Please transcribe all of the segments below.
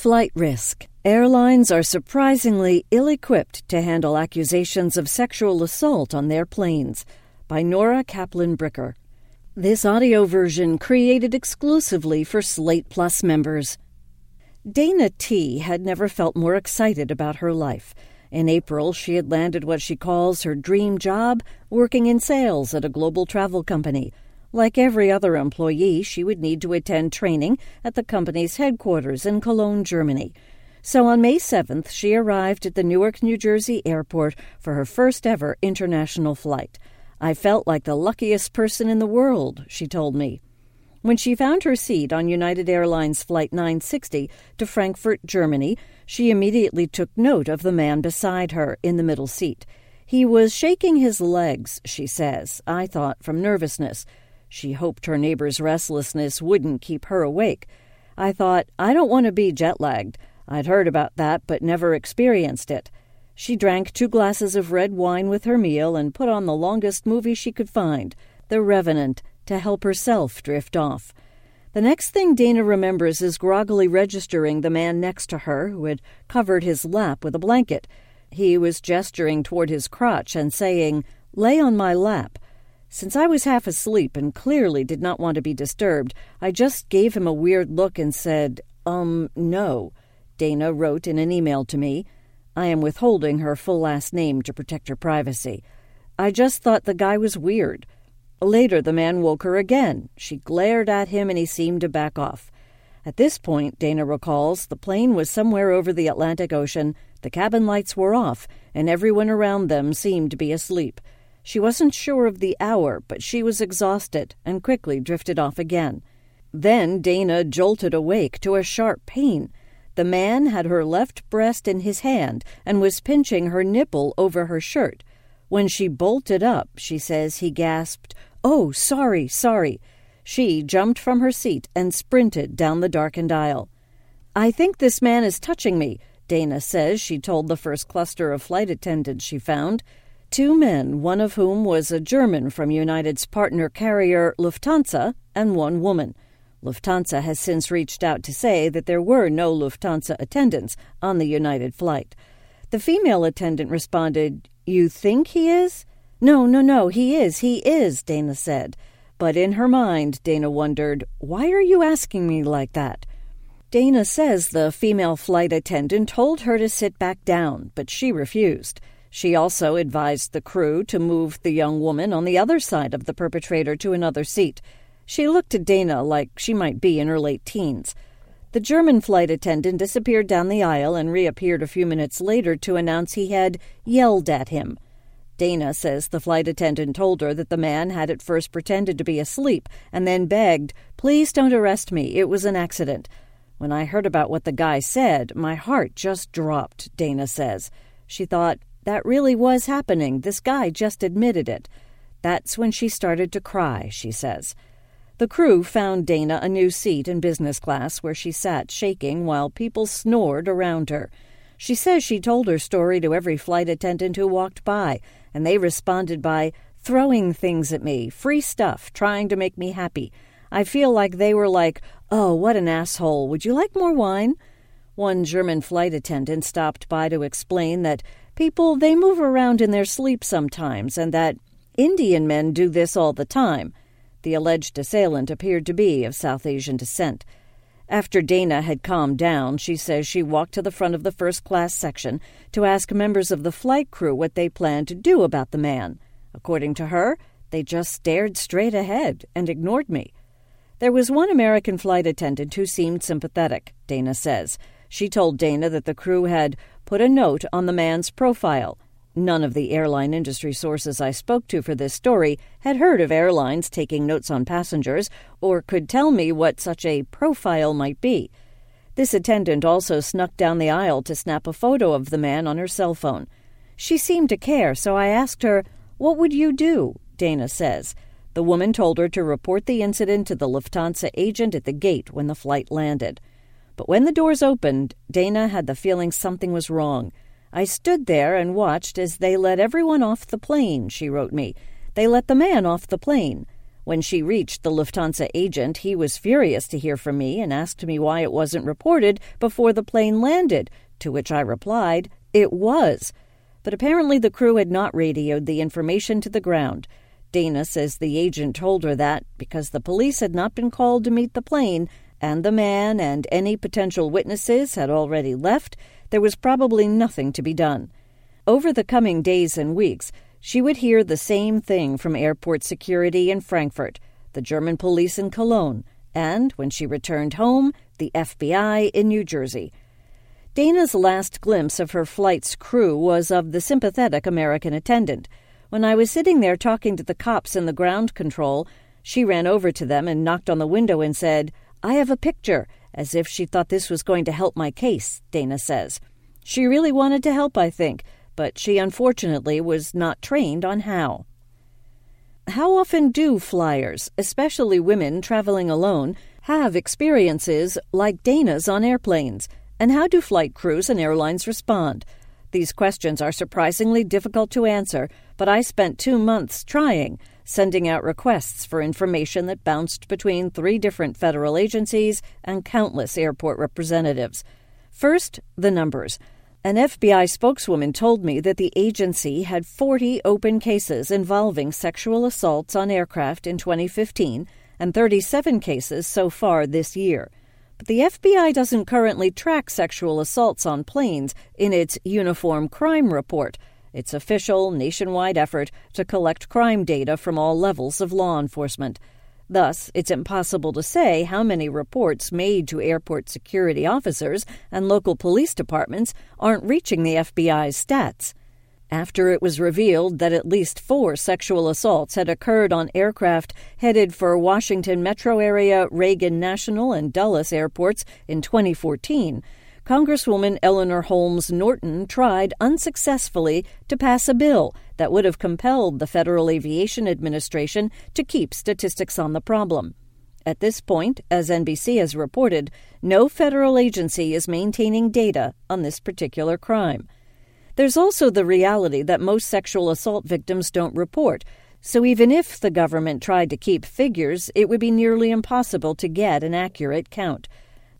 Flight Risk Airlines are surprisingly ill equipped to handle accusations of sexual assault on their planes by Nora Caplan Bricker. This audio version created exclusively for Slate Plus members. Dana T. had never felt more excited about her life. In April, she had landed what she calls her dream job, working in sales at a global travel company. Like every other employee, she would need to attend training at the company's headquarters in Cologne, Germany. So on May 7th, she arrived at the Newark, New Jersey airport for her first ever international flight. I felt like the luckiest person in the world, she told me. When she found her seat on United Airlines Flight 960 to Frankfurt, Germany, she immediately took note of the man beside her in the middle seat. He was shaking his legs, she says, I thought from nervousness. She hoped her neighbor's restlessness wouldn't keep her awake. I thought, I don't want to be jet lagged. I'd heard about that, but never experienced it. She drank two glasses of red wine with her meal and put on the longest movie she could find, The Revenant, to help herself drift off. The next thing Dana remembers is groggily registering the man next to her who had covered his lap with a blanket. He was gesturing toward his crotch and saying, Lay on my lap. Since I was half asleep and clearly did not want to be disturbed, I just gave him a weird look and said, Um, no. Dana wrote in an email to me. I am withholding her full last name to protect her privacy. I just thought the guy was weird. Later, the man woke her again. She glared at him and he seemed to back off. At this point, Dana recalls, the plane was somewhere over the Atlantic Ocean, the cabin lights were off, and everyone around them seemed to be asleep. She wasn't sure of the hour, but she was exhausted and quickly drifted off again. Then Dana jolted awake to a sharp pain. The man had her left breast in his hand and was pinching her nipple over her shirt. When she bolted up, she says he gasped, Oh, sorry, sorry. She jumped from her seat and sprinted down the darkened aisle. I think this man is touching me, Dana says she told the first cluster of flight attendants she found. Two men, one of whom was a German from United's partner carrier Lufthansa, and one woman. Lufthansa has since reached out to say that there were no Lufthansa attendants on the United flight. The female attendant responded, You think he is? No, no, no, he is, he is, Dana said. But in her mind, Dana wondered, Why are you asking me like that? Dana says the female flight attendant told her to sit back down, but she refused. She also advised the crew to move the young woman on the other side of the perpetrator to another seat. She looked to Dana like she might be in her late teens. The German flight attendant disappeared down the aisle and reappeared a few minutes later to announce he had yelled at him. Dana says the flight attendant told her that the man had at first pretended to be asleep and then begged, Please don't arrest me. It was an accident. When I heard about what the guy said, my heart just dropped, Dana says. She thought, that really was happening. This guy just admitted it. That's when she started to cry, she says. The crew found Dana a new seat in business class where she sat shaking while people snored around her. She says she told her story to every flight attendant who walked by, and they responded by throwing things at me, free stuff, trying to make me happy. I feel like they were like, Oh, what an asshole. Would you like more wine? One German flight attendant stopped by to explain that people they move around in their sleep sometimes and that Indian men do this all the time. The alleged assailant appeared to be of South Asian descent. After Dana had calmed down, she says she walked to the front of the first class section to ask members of the flight crew what they planned to do about the man. According to her, they just stared straight ahead and ignored me. There was one American flight attendant who seemed sympathetic, Dana says. She told Dana that the crew had put a note on the man's profile. None of the airline industry sources I spoke to for this story had heard of airlines taking notes on passengers or could tell me what such a profile might be. This attendant also snuck down the aisle to snap a photo of the man on her cell phone. She seemed to care, so I asked her, What would you do? Dana says. The woman told her to report the incident to the Lufthansa agent at the gate when the flight landed. But when the doors opened, Dana had the feeling something was wrong. I stood there and watched as they let everyone off the plane, she wrote me. They let the man off the plane. When she reached the Lufthansa agent, he was furious to hear from me and asked me why it wasn't reported before the plane landed, to which I replied, It was. But apparently the crew had not radioed the information to the ground. Dana says the agent told her that because the police had not been called to meet the plane and the man and any potential witnesses had already left, there was probably nothing to be done. Over the coming days and weeks, she would hear the same thing from airport security in Frankfurt, the German police in Cologne, and, when she returned home, the FBI in New Jersey. Dana's last glimpse of her flight's crew was of the sympathetic American attendant. When I was sitting there talking to the cops in the ground control, she ran over to them and knocked on the window and said, I have a picture, as if she thought this was going to help my case, Dana says. She really wanted to help, I think, but she unfortunately was not trained on how. How often do flyers, especially women traveling alone, have experiences like Dana's on airplanes? And how do flight crews and airlines respond? These questions are surprisingly difficult to answer, but I spent two months trying, sending out requests for information that bounced between three different federal agencies and countless airport representatives. First, the numbers. An FBI spokeswoman told me that the agency had 40 open cases involving sexual assaults on aircraft in 2015 and 37 cases so far this year. But the FBI doesn't currently track sexual assaults on planes in its Uniform Crime Report, its official nationwide effort to collect crime data from all levels of law enforcement. Thus, it's impossible to say how many reports made to airport security officers and local police departments aren't reaching the FBI's stats after it was revealed that at least four sexual assaults had occurred on aircraft headed for Washington metro area, Reagan National, and Dulles airports in 2014. Congresswoman Eleanor Holmes Norton tried unsuccessfully to pass a bill that would have compelled the Federal Aviation Administration to keep statistics on the problem. At this point, as NBC has reported, no federal agency is maintaining data on this particular crime. There's also the reality that most sexual assault victims don't report, so even if the government tried to keep figures, it would be nearly impossible to get an accurate count.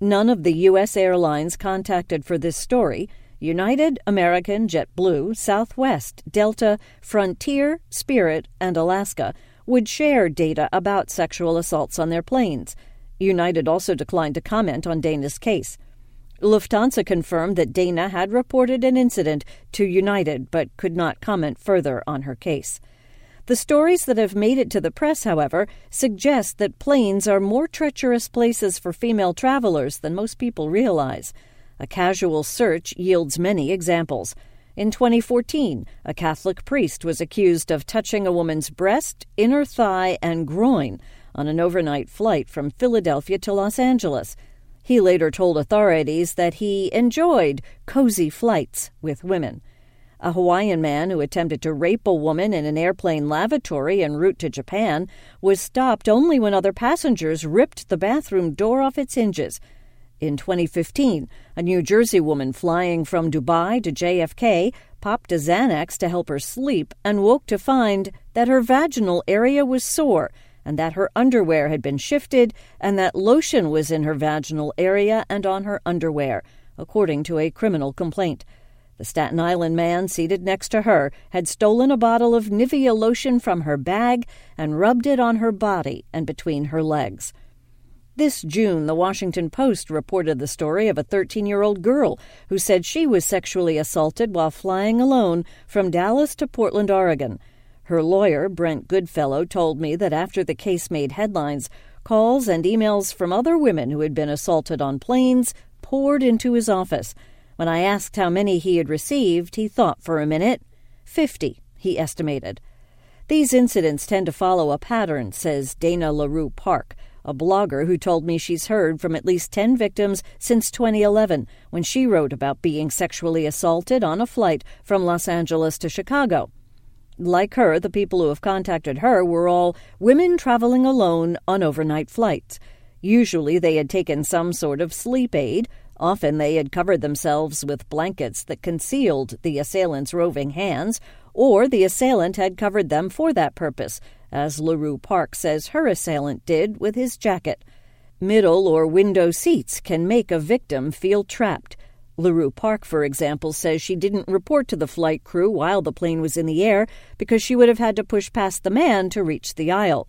None of the U.S. airlines contacted for this story United, American, JetBlue, Southwest, Delta, Frontier, Spirit, and Alaska would share data about sexual assaults on their planes. United also declined to comment on Dana's case. Lufthansa confirmed that Dana had reported an incident to United but could not comment further on her case. The stories that have made it to the press, however, suggest that planes are more treacherous places for female travelers than most people realize. A casual search yields many examples. In 2014, a Catholic priest was accused of touching a woman's breast, inner thigh, and groin on an overnight flight from Philadelphia to Los Angeles. He later told authorities that he enjoyed cozy flights with women. A Hawaiian man who attempted to rape a woman in an airplane lavatory en route to Japan was stopped only when other passengers ripped the bathroom door off its hinges. In 2015, a New Jersey woman flying from Dubai to JFK popped a Xanax to help her sleep and woke to find that her vaginal area was sore and that her underwear had been shifted, and that lotion was in her vaginal area and on her underwear, according to a criminal complaint. The Staten Island man seated next to her had stolen a bottle of Nivea lotion from her bag and rubbed it on her body and between her legs. This June, the Washington Post reported the story of a 13 year old girl who said she was sexually assaulted while flying alone from Dallas to Portland, Oregon. Her lawyer, Brent Goodfellow, told me that after the case made headlines, calls and emails from other women who had been assaulted on planes poured into his office. When I asked how many he had received, he thought for a minute. Fifty, he estimated. These incidents tend to follow a pattern, says Dana LaRue Park, a blogger who told me she's heard from at least 10 victims since 2011 when she wrote about being sexually assaulted on a flight from Los Angeles to Chicago. Like her, the people who have contacted her were all women traveling alone on overnight flights. Usually they had taken some sort of sleep aid. Often they had covered themselves with blankets that concealed the assailant's roving hands, or the assailant had covered them for that purpose, as LaRue Park says her assailant did with his jacket. Middle or window seats can make a victim feel trapped. LaRue Park, for example, says she didn't report to the flight crew while the plane was in the air because she would have had to push past the man to reach the aisle.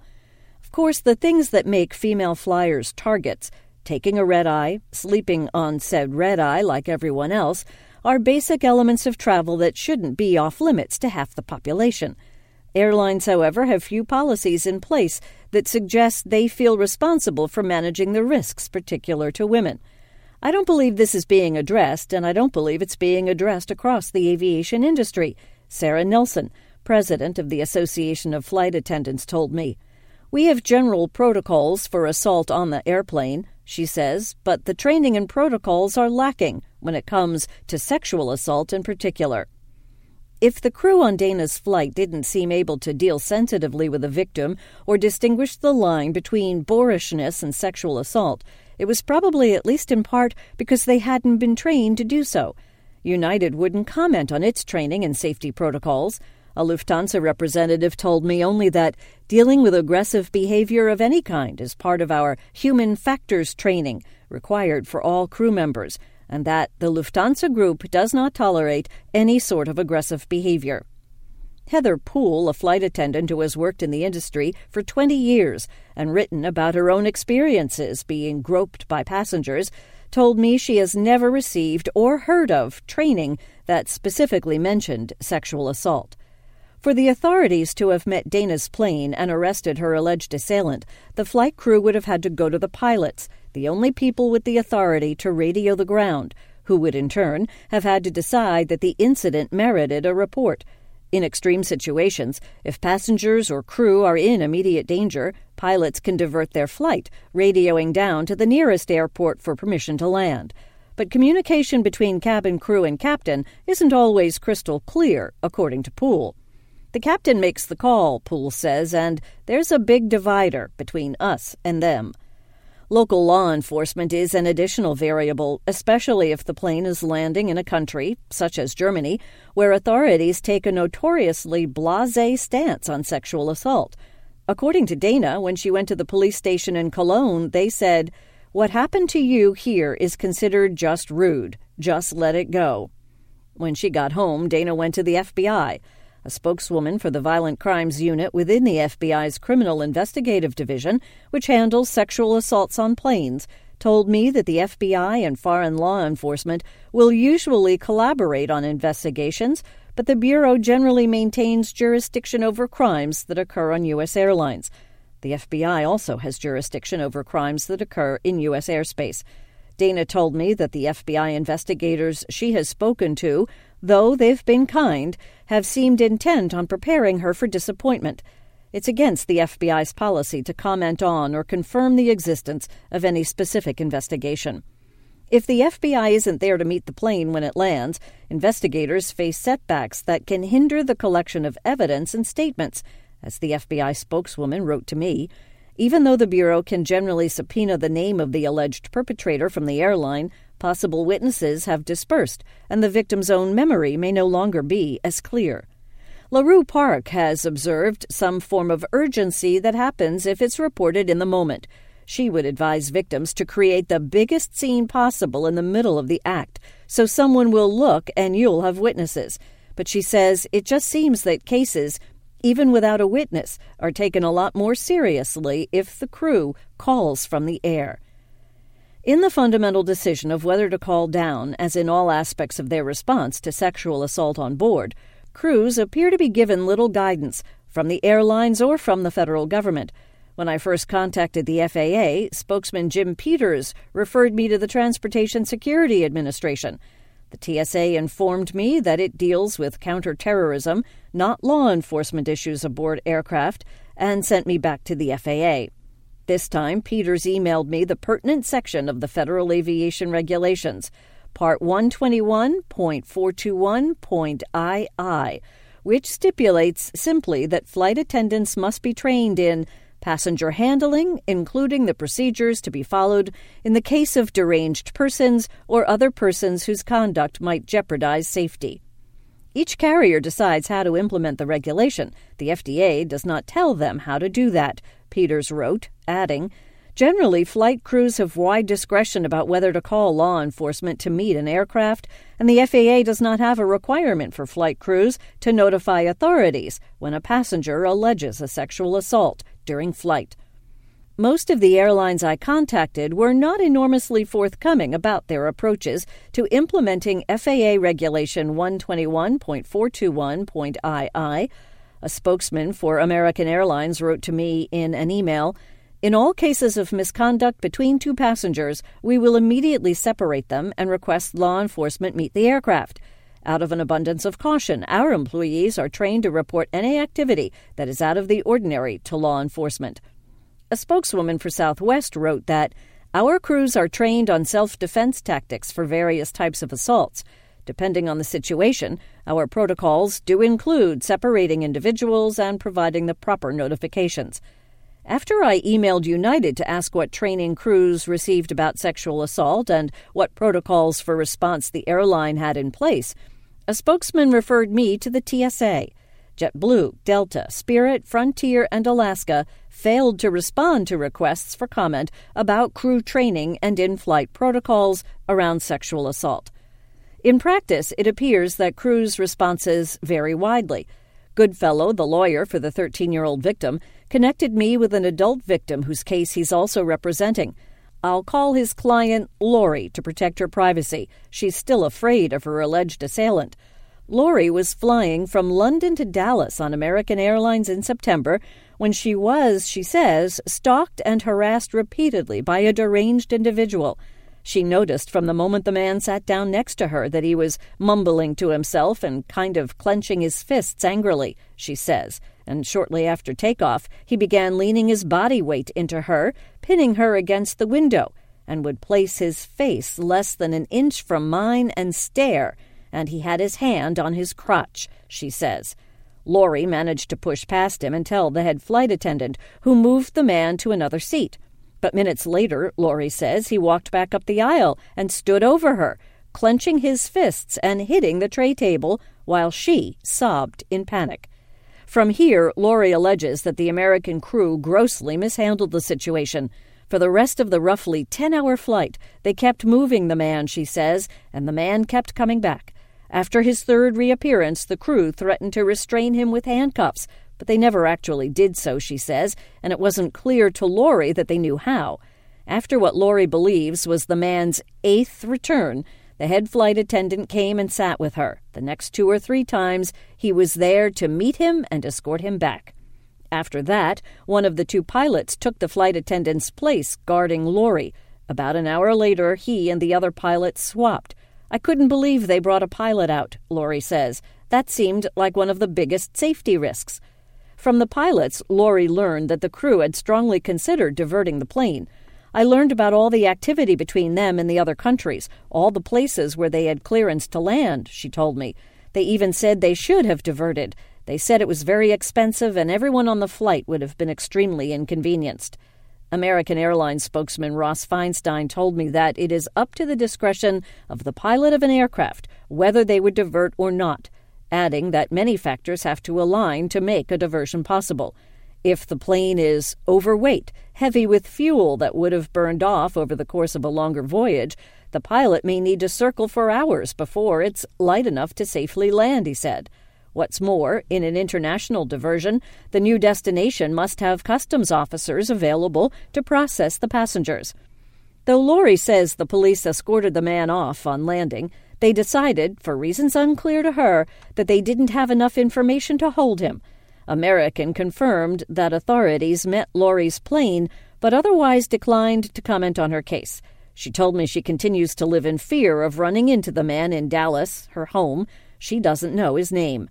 Of course, the things that make female flyers targets, taking a red eye, sleeping on said red eye like everyone else, are basic elements of travel that shouldn't be off limits to half the population. Airlines, however, have few policies in place that suggest they feel responsible for managing the risks particular to women. I don't believe this is being addressed, and I don't believe it's being addressed across the aviation industry, Sara Nelson, president of the Association of Flight Attendants, told me. We have general protocols for assault on the airplane, she says, but the training and protocols are lacking when it comes to sexual assault in particular. If the crew on Dana's flight didn't seem able to deal sensitively with a victim or distinguish the line between boorishness and sexual assault, it was probably at least in part because they hadn't been trained to do so. United wouldn't comment on its training and safety protocols. A Lufthansa representative told me only that dealing with aggressive behavior of any kind is part of our human factors training required for all crew members and that the Lufthansa Group does not tolerate any sort of aggressive behavior. Heather Poole, a flight attendant who has worked in the industry for 20 years and written about her own experiences being groped by passengers, told me she has never received or heard of training that specifically mentioned sexual assault. For the authorities to have met Dana's plane and arrested her alleged assailant, the flight crew would have had to go to the pilots, the only people with the authority to radio the ground, who would in turn have had to decide that the incident merited a report. In extreme situations, if passengers or crew are in immediate danger, pilots can divert their flight, radioing down to the nearest airport for permission to land. But communication between cabin crew and captain isn't always crystal clear, according to Poole. The captain makes the call, Poole says, and there's a big divider between us and them. Local law enforcement is an additional variable, especially if the plane is landing in a country, such as Germany, where authorities take a notoriously blase stance on sexual assault. According to Dana, when she went to the police station in Cologne, they said, What happened to you here is considered just rude. Just let it go. When she got home, Dana went to the FBI. A spokeswoman for the Violent Crimes Unit within the FBI's Criminal Investigative Division, which handles sexual assaults on planes, told me that the FBI and foreign law enforcement will usually collaborate on investigations, but the Bureau generally maintains jurisdiction over crimes that occur on U.S. airlines. The FBI also has jurisdiction over crimes that occur in U.S. airspace. Dana told me that the FBI investigators she has spoken to though they've been kind, have seemed intent on preparing her for disappointment. It's against the FBI's policy to comment on or confirm the existence of any specific investigation. If the FBI isn't there to meet the plane when it lands, investigators face setbacks that can hinder the collection of evidence and statements, as the FBI spokeswoman wrote to me. Even though the Bureau can generally subpoena the name of the alleged perpetrator from the airline, Possible witnesses have dispersed, and the victim's own memory may no longer be as clear. LaRue Park has observed some form of urgency that happens if it's reported in the moment. She would advise victims to create the biggest scene possible in the middle of the act, so someone will look and you'll have witnesses. But she says it just seems that cases, even without a witness, are taken a lot more seriously if the crew calls from the air. In the fundamental decision of whether to call down, as in all aspects of their response to sexual assault on board, crews appear to be given little guidance from the airlines or from the federal government. When I first contacted the FAA, spokesman Jim Peters referred me to the Transportation Security Administration. The TSA informed me that it deals with counterterrorism, not law enforcement issues aboard aircraft, and sent me back to the FAA. This time, Peters emailed me the pertinent section of the Federal Aviation Regulations, Part 121.421.II, which stipulates simply that flight attendants must be trained in passenger handling, including the procedures to be followed in the case of deranged persons or other persons whose conduct might jeopardize safety. Each carrier decides how to implement the regulation. The FAA does not tell them how to do that, Peters wrote, adding, Generally, flight crews have wide discretion about whether to call law enforcement to meet an aircraft, and the FAA does not have a requirement for flight crews to notify authorities when a passenger alleges a sexual assault during flight. Most of the airlines I contacted were not enormously forthcoming about their approaches to implementing FAA Regulation 121.421.II. A spokesman for American Airlines wrote to me in an email in all cases of misconduct between two passengers, we will immediately separate them and request law enforcement meet the aircraft. Out of an abundance of caution, our employees are trained to report any activity that is out of the ordinary to law enforcement. A spokeswoman for Southwest wrote that our crews are trained on self defense tactics for various types of assaults. Depending on the situation, our protocols do include separating individuals and providing the proper notifications. After I emailed United to ask what training crews received about sexual assault and what protocols for response the airline had in place, a spokesman referred me to the TSA. JetBlue, Delta, Spirit, Frontier, and Alaska failed to respond to requests for comment about crew training and in flight protocols around sexual assault. In practice, it appears that crews' responses vary widely. Goodfellow, the lawyer for the 13 year old victim, connected me with an adult victim whose case he's also representing. I'll call his client Lori to protect her privacy. She's still afraid of her alleged assailant. Lori was flying from London to Dallas on American Airlines in September when she was, she says, stalked and harassed repeatedly by a deranged individual. She noticed from the moment the man sat down next to her that he was mumbling to himself and kind of clenching his fists angrily, she says and shortly after takeoff, he began leaning his body weight into her, pinning her against the window, and would place his face less than an inch from mine and stare, and he had his hand on his crotch, she says. Lori managed to push past him and tell the head flight attendant, who moved the man to another seat. But minutes later, Lori says, he walked back up the aisle and stood over her, clenching his fists and hitting the tray table, while she sobbed in panic. From here, Lori alleges that the American crew grossly mishandled the situation. For the rest of the roughly 10 hour flight, they kept moving the man, she says, and the man kept coming back. After his third reappearance, the crew threatened to restrain him with handcuffs, but they never actually did so, she says, and it wasn't clear to Lori that they knew how. After what Lori believes was the man's eighth return, the head flight attendant came and sat with her. The next two or three times, he was there to meet him and escort him back. After that, one of the two pilots took the flight attendant's place guarding Lori. About an hour later, he and the other pilot swapped. I couldn't believe they brought a pilot out, Lori says. That seemed like one of the biggest safety risks. From the pilots, Lori learned that the crew had strongly considered diverting the plane. I learned about all the activity between them and the other countries, all the places where they had clearance to land, she told me. They even said they should have diverted. They said it was very expensive and everyone on the flight would have been extremely inconvenienced. American Airlines spokesman Ross Feinstein told me that it is up to the discretion of the pilot of an aircraft whether they would divert or not, adding that many factors have to align to make a diversion possible. If the plane is overweight, heavy with fuel that would have burned off over the course of a longer voyage, the pilot may need to circle for hours before it's light enough to safely land, he said. What's more, in an international diversion, the new destination must have customs officers available to process the passengers. Though Lori says the police escorted the man off on landing, they decided, for reasons unclear to her, that they didn't have enough information to hold him American confirmed that authorities met Lori's plane, but otherwise declined to comment on her case. She told me she continues to live in fear of running into the man in Dallas, her home. She doesn't know his name.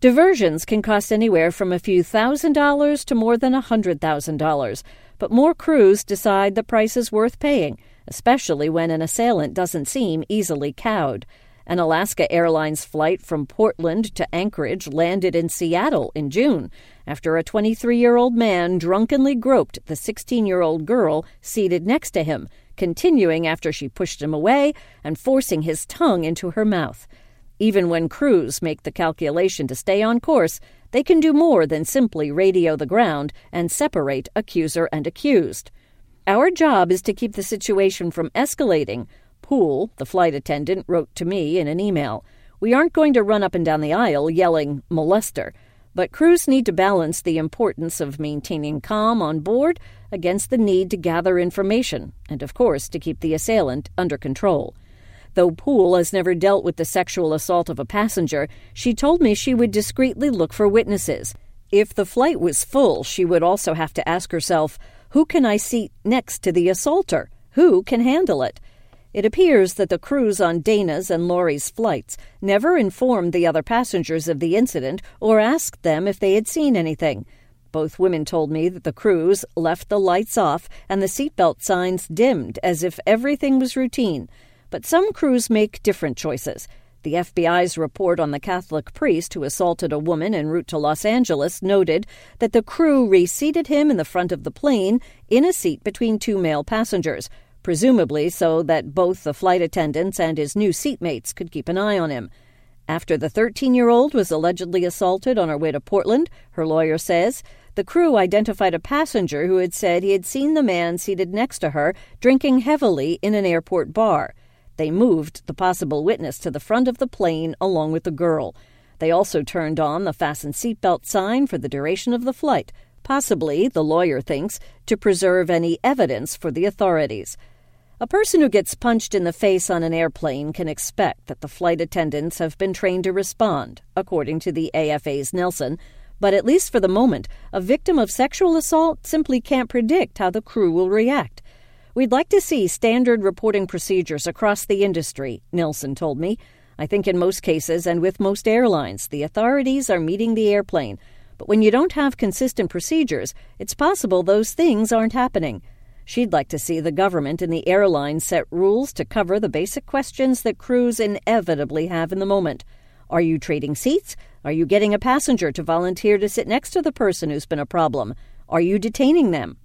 Diversions can cost anywhere from a few thousand dollars to more than a hundred thousand dollars, but more crews decide the price is worth paying, especially when an assailant doesn't seem easily cowed. An Alaska Airlines flight from Portland to Anchorage landed in Seattle in June after a 23 year old man drunkenly groped the 16 year old girl seated next to him, continuing after she pushed him away and forcing his tongue into her mouth. Even when crews make the calculation to stay on course, they can do more than simply radio the ground and separate accuser and accused. Our job is to keep the situation from escalating. Poole, the flight attendant, wrote to me in an email. We aren't going to run up and down the aisle yelling, molester. But crews need to balance the importance of maintaining calm on board against the need to gather information, and of course to keep the assailant under control. Though Poole has never dealt with the sexual assault of a passenger, she told me she would discreetly look for witnesses. If the flight was full, she would also have to ask herself, Who can I seat next to the assaulter? Who can handle it? It appears that the crews on Dana's and Lori's flights never informed the other passengers of the incident or asked them if they had seen anything. Both women told me that the crews left the lights off and the seatbelt signs dimmed as if everything was routine. But some crews make different choices. The FBI's report on the Catholic priest who assaulted a woman en route to Los Angeles noted that the crew reseated him in the front of the plane in a seat between two male passengers presumably so that both the flight attendants and his new seatmates could keep an eye on him. After the 13 year old was allegedly assaulted on her way to Portland, her lawyer says, the crew identified a passenger who had said he had seen the man seated next to her drinking heavily in an airport bar. They moved the possible witness to the front of the plane along with the girl. They also turned on the fasten seatbelt sign for the duration of the flight, possibly, the lawyer thinks, to preserve any evidence for the authorities. A person who gets punched in the face on an airplane can expect that the flight attendants have been trained to respond, according to the AFA's Nelson. But at least for the moment, a victim of sexual assault simply can't predict how the crew will react. We'd like to see standard reporting procedures across the industry, Nelson told me. I think in most cases and with most airlines, the authorities are meeting the airplane. But when you don't have consistent procedures, it's possible those things aren't happening. She'd like to see the government and the airline set rules to cover the basic questions that crews inevitably have in the moment. Are you trading seats? Are you getting a passenger to volunteer to sit next to the person who's been a problem? Are you detaining them?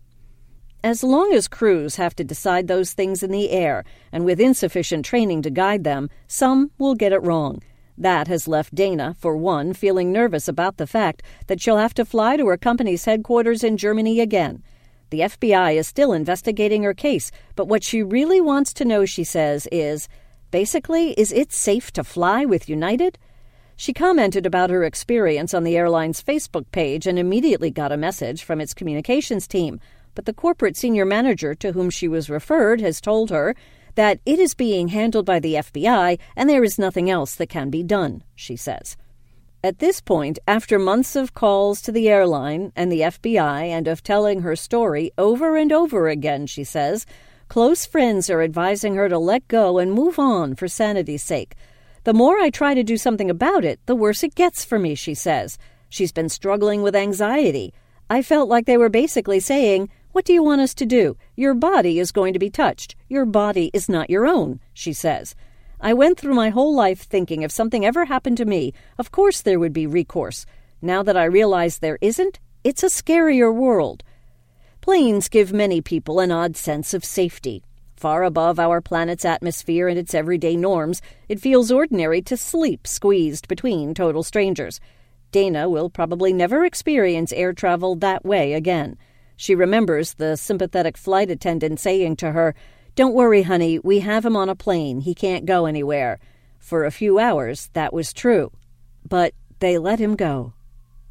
As long as crews have to decide those things in the air and with insufficient training to guide them, some will get it wrong. That has left Dana, for one, feeling nervous about the fact that she'll have to fly to her company's headquarters in Germany again. The FBI is still investigating her case, but what she really wants to know, she says, is basically, is it safe to fly with United? She commented about her experience on the airline's Facebook page and immediately got a message from its communications team. But the corporate senior manager to whom she was referred has told her that it is being handled by the FBI and there is nothing else that can be done, she says. At this point, after months of calls to the airline and the FBI and of telling her story over and over again, she says, close friends are advising her to let go and move on for sanity's sake. The more I try to do something about it, the worse it gets for me, she says. She's been struggling with anxiety. I felt like they were basically saying, What do you want us to do? Your body is going to be touched. Your body is not your own, she says. I went through my whole life thinking if something ever happened to me, of course there would be recourse. Now that I realize there isn't, it's a scarier world. Planes give many people an odd sense of safety. Far above our planet's atmosphere and its everyday norms, it feels ordinary to sleep squeezed between total strangers. Dana will probably never experience air travel that way again. She remembers the sympathetic flight attendant saying to her, don't worry, honey, we have him on a plane. He can't go anywhere. For a few hours, that was true. But they let him go.